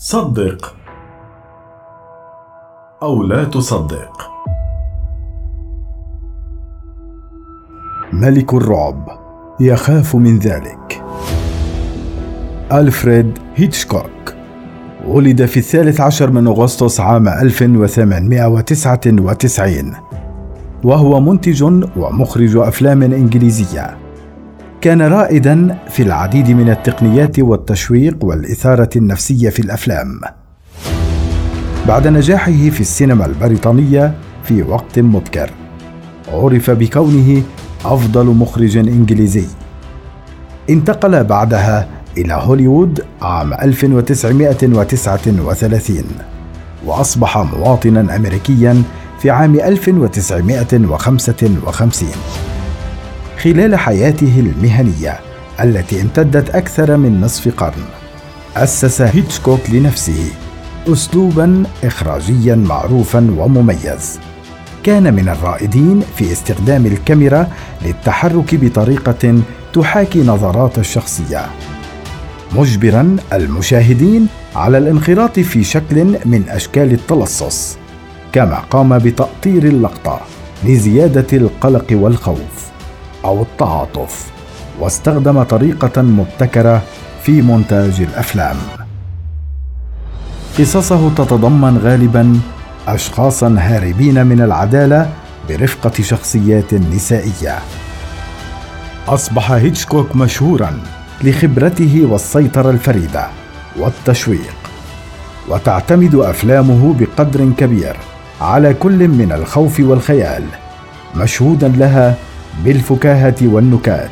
صدق أو لا تصدق. ملك الرعب يخاف من ذلك. ألفريد هيتشكوك ولد في الثالث عشر من أغسطس عام 1899 وهو منتج ومخرج أفلام إنجليزية. كان رائدا في العديد من التقنيات والتشويق والإثارة النفسية في الأفلام. بعد نجاحه في السينما البريطانية في وقت مبكر عرف بكونه أفضل مخرج إنجليزي. انتقل بعدها إلى هوليوود عام 1939 وأصبح مواطنا أمريكيا في عام 1955 خلال حياته المهنية التي امتدت أكثر من نصف قرن. أسس هيتشكوك لنفسه أسلوبا إخراجيا معروفا ومميز. كان من الرائدين في استخدام الكاميرا للتحرك بطريقة تحاكي نظرات الشخصية. مجبرا المشاهدين على الانخراط في شكل من أشكال التلصص كما قام بتأطير اللقطة لزيادة القلق والخوف. أو التعاطف واستخدم طريقة مبتكرة في مونتاج الأفلام. قصصه تتضمن غالبا اشخاصا هاربين من العدالة برفقة شخصيات نسائية. أصبح هيتشكوك مشهورا لخبرته والسيطرة الفريدة والتشويق وتعتمد أفلامه بقدر كبير على كل من الخوف والخيال مشهودا لها بالفكاهة والنكات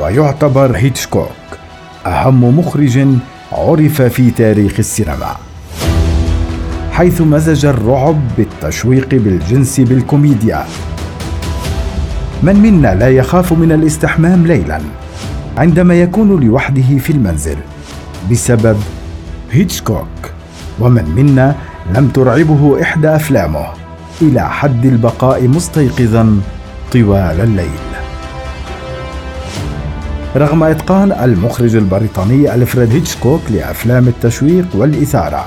ويعتبر هيتشكوك أهم مخرج عرف في تاريخ السينما حيث مزج الرعب بالتشويق بالجنس بالكوميديا. من منا لا يخاف من الاستحمام ليلا عندما يكون لوحده في المنزل بسبب هيتشكوك ومن منا لم ترعبه إحدى أفلامه إلى حد البقاء مستيقظا طوال الليل. رغم إتقان المخرج البريطاني ألفريد هيتشكوك لأفلام التشويق والإثارة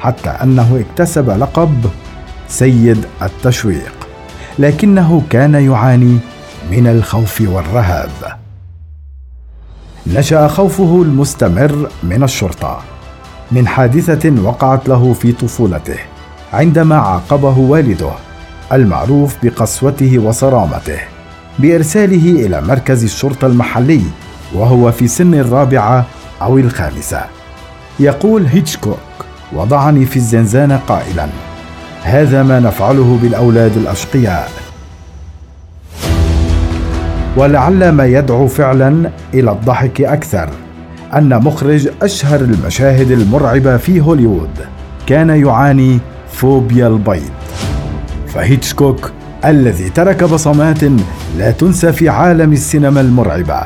حتى أنه اكتسب لقب سيد التشويق لكنه كان يعاني من الخوف والرهاب. نشأ خوفه المستمر من الشرطة من حادثة وقعت له في طفولته عندما عاقبه والده. المعروف بقسوته وصرامته بإرساله إلى مركز الشرطة المحلي وهو في سن الرابعة أو الخامسة. يقول هيتشكوك وضعني في الزنزانة قائلا هذا ما نفعله بالأولاد الأشقياء. ولعل ما يدعو فعلا إلى الضحك أكثر أن مخرج أشهر المشاهد المرعبة في هوليوود كان يعاني فوبيا البيض. فهيتشكوك الذي ترك بصمات لا تنسى في عالم السينما المرعبة.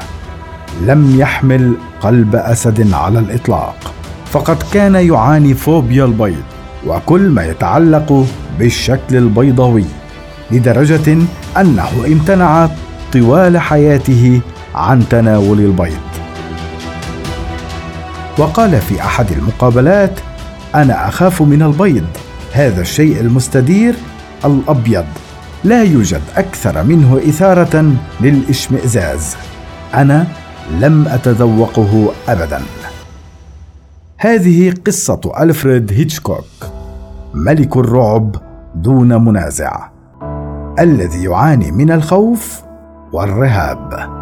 لم يحمل قلب أسد على الإطلاق. فقد كان يعاني فوبيا البيض وكل ما يتعلق بالشكل البيضاوي لدرجة أنه امتنع طوال حياته عن تناول البيض. وقال في أحد المقابلات أنا أخاف من البيض هذا الشيء المستدير الأبيض. لا يوجد أكثر منه إثارة للإشمئزاز. أنا لم أتذوقه ابدا. هذه قصة ألفريد هيتشكوك ملك الرعب دون منازع الذي يعاني من الخوف والرهاب.